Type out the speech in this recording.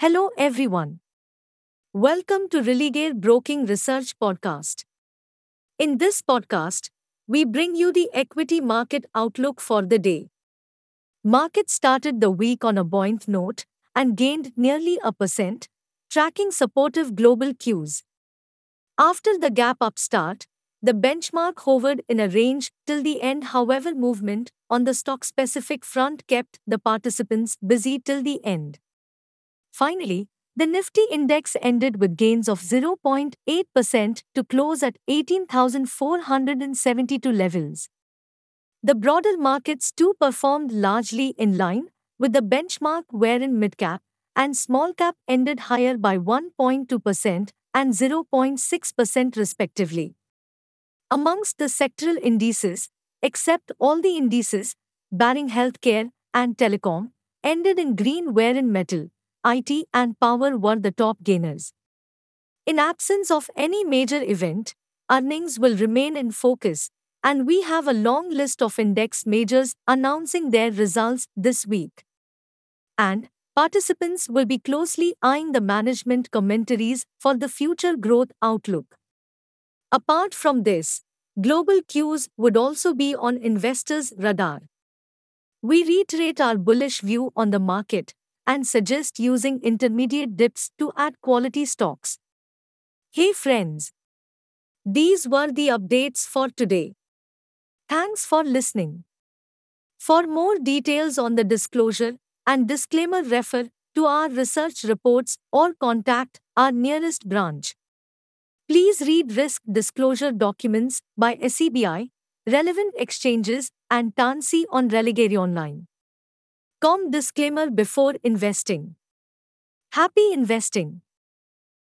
Hello, everyone. Welcome to Religare Broking Research Podcast. In this podcast, we bring you the equity market outlook for the day. Market started the week on a buoyant note and gained nearly a percent, tracking supportive global cues. After the gap up start, the benchmark hovered in a range till the end, however, movement on the stock specific front kept the participants busy till the end. Finally, the Nifty index ended with gains of 0.8% to close at 18,472 levels. The broader markets too performed largely in line with the benchmark wherein midcap and small cap ended higher by 1.2% and 0.6% respectively. Amongst the sectoral indices, except all the indices, barring healthcare and telecom, ended in green wherein metal, IT and power were the top gainers. In absence of any major event, earnings will remain in focus, and we have a long list of index majors announcing their results this week. And participants will be closely eyeing the management commentaries for the future growth outlook. Apart from this, global cues would also be on investors' radar. We reiterate our bullish view on the market and suggest using intermediate dips to add quality stocks. Hey friends! These were the updates for today. Thanks for listening. For more details on the disclosure and disclaimer, refer to our research reports or contact our nearest branch. Please read risk disclosure documents by SEBI, relevant exchanges, and T&C on Religare Online. Com disclaimer before investing. Happy investing.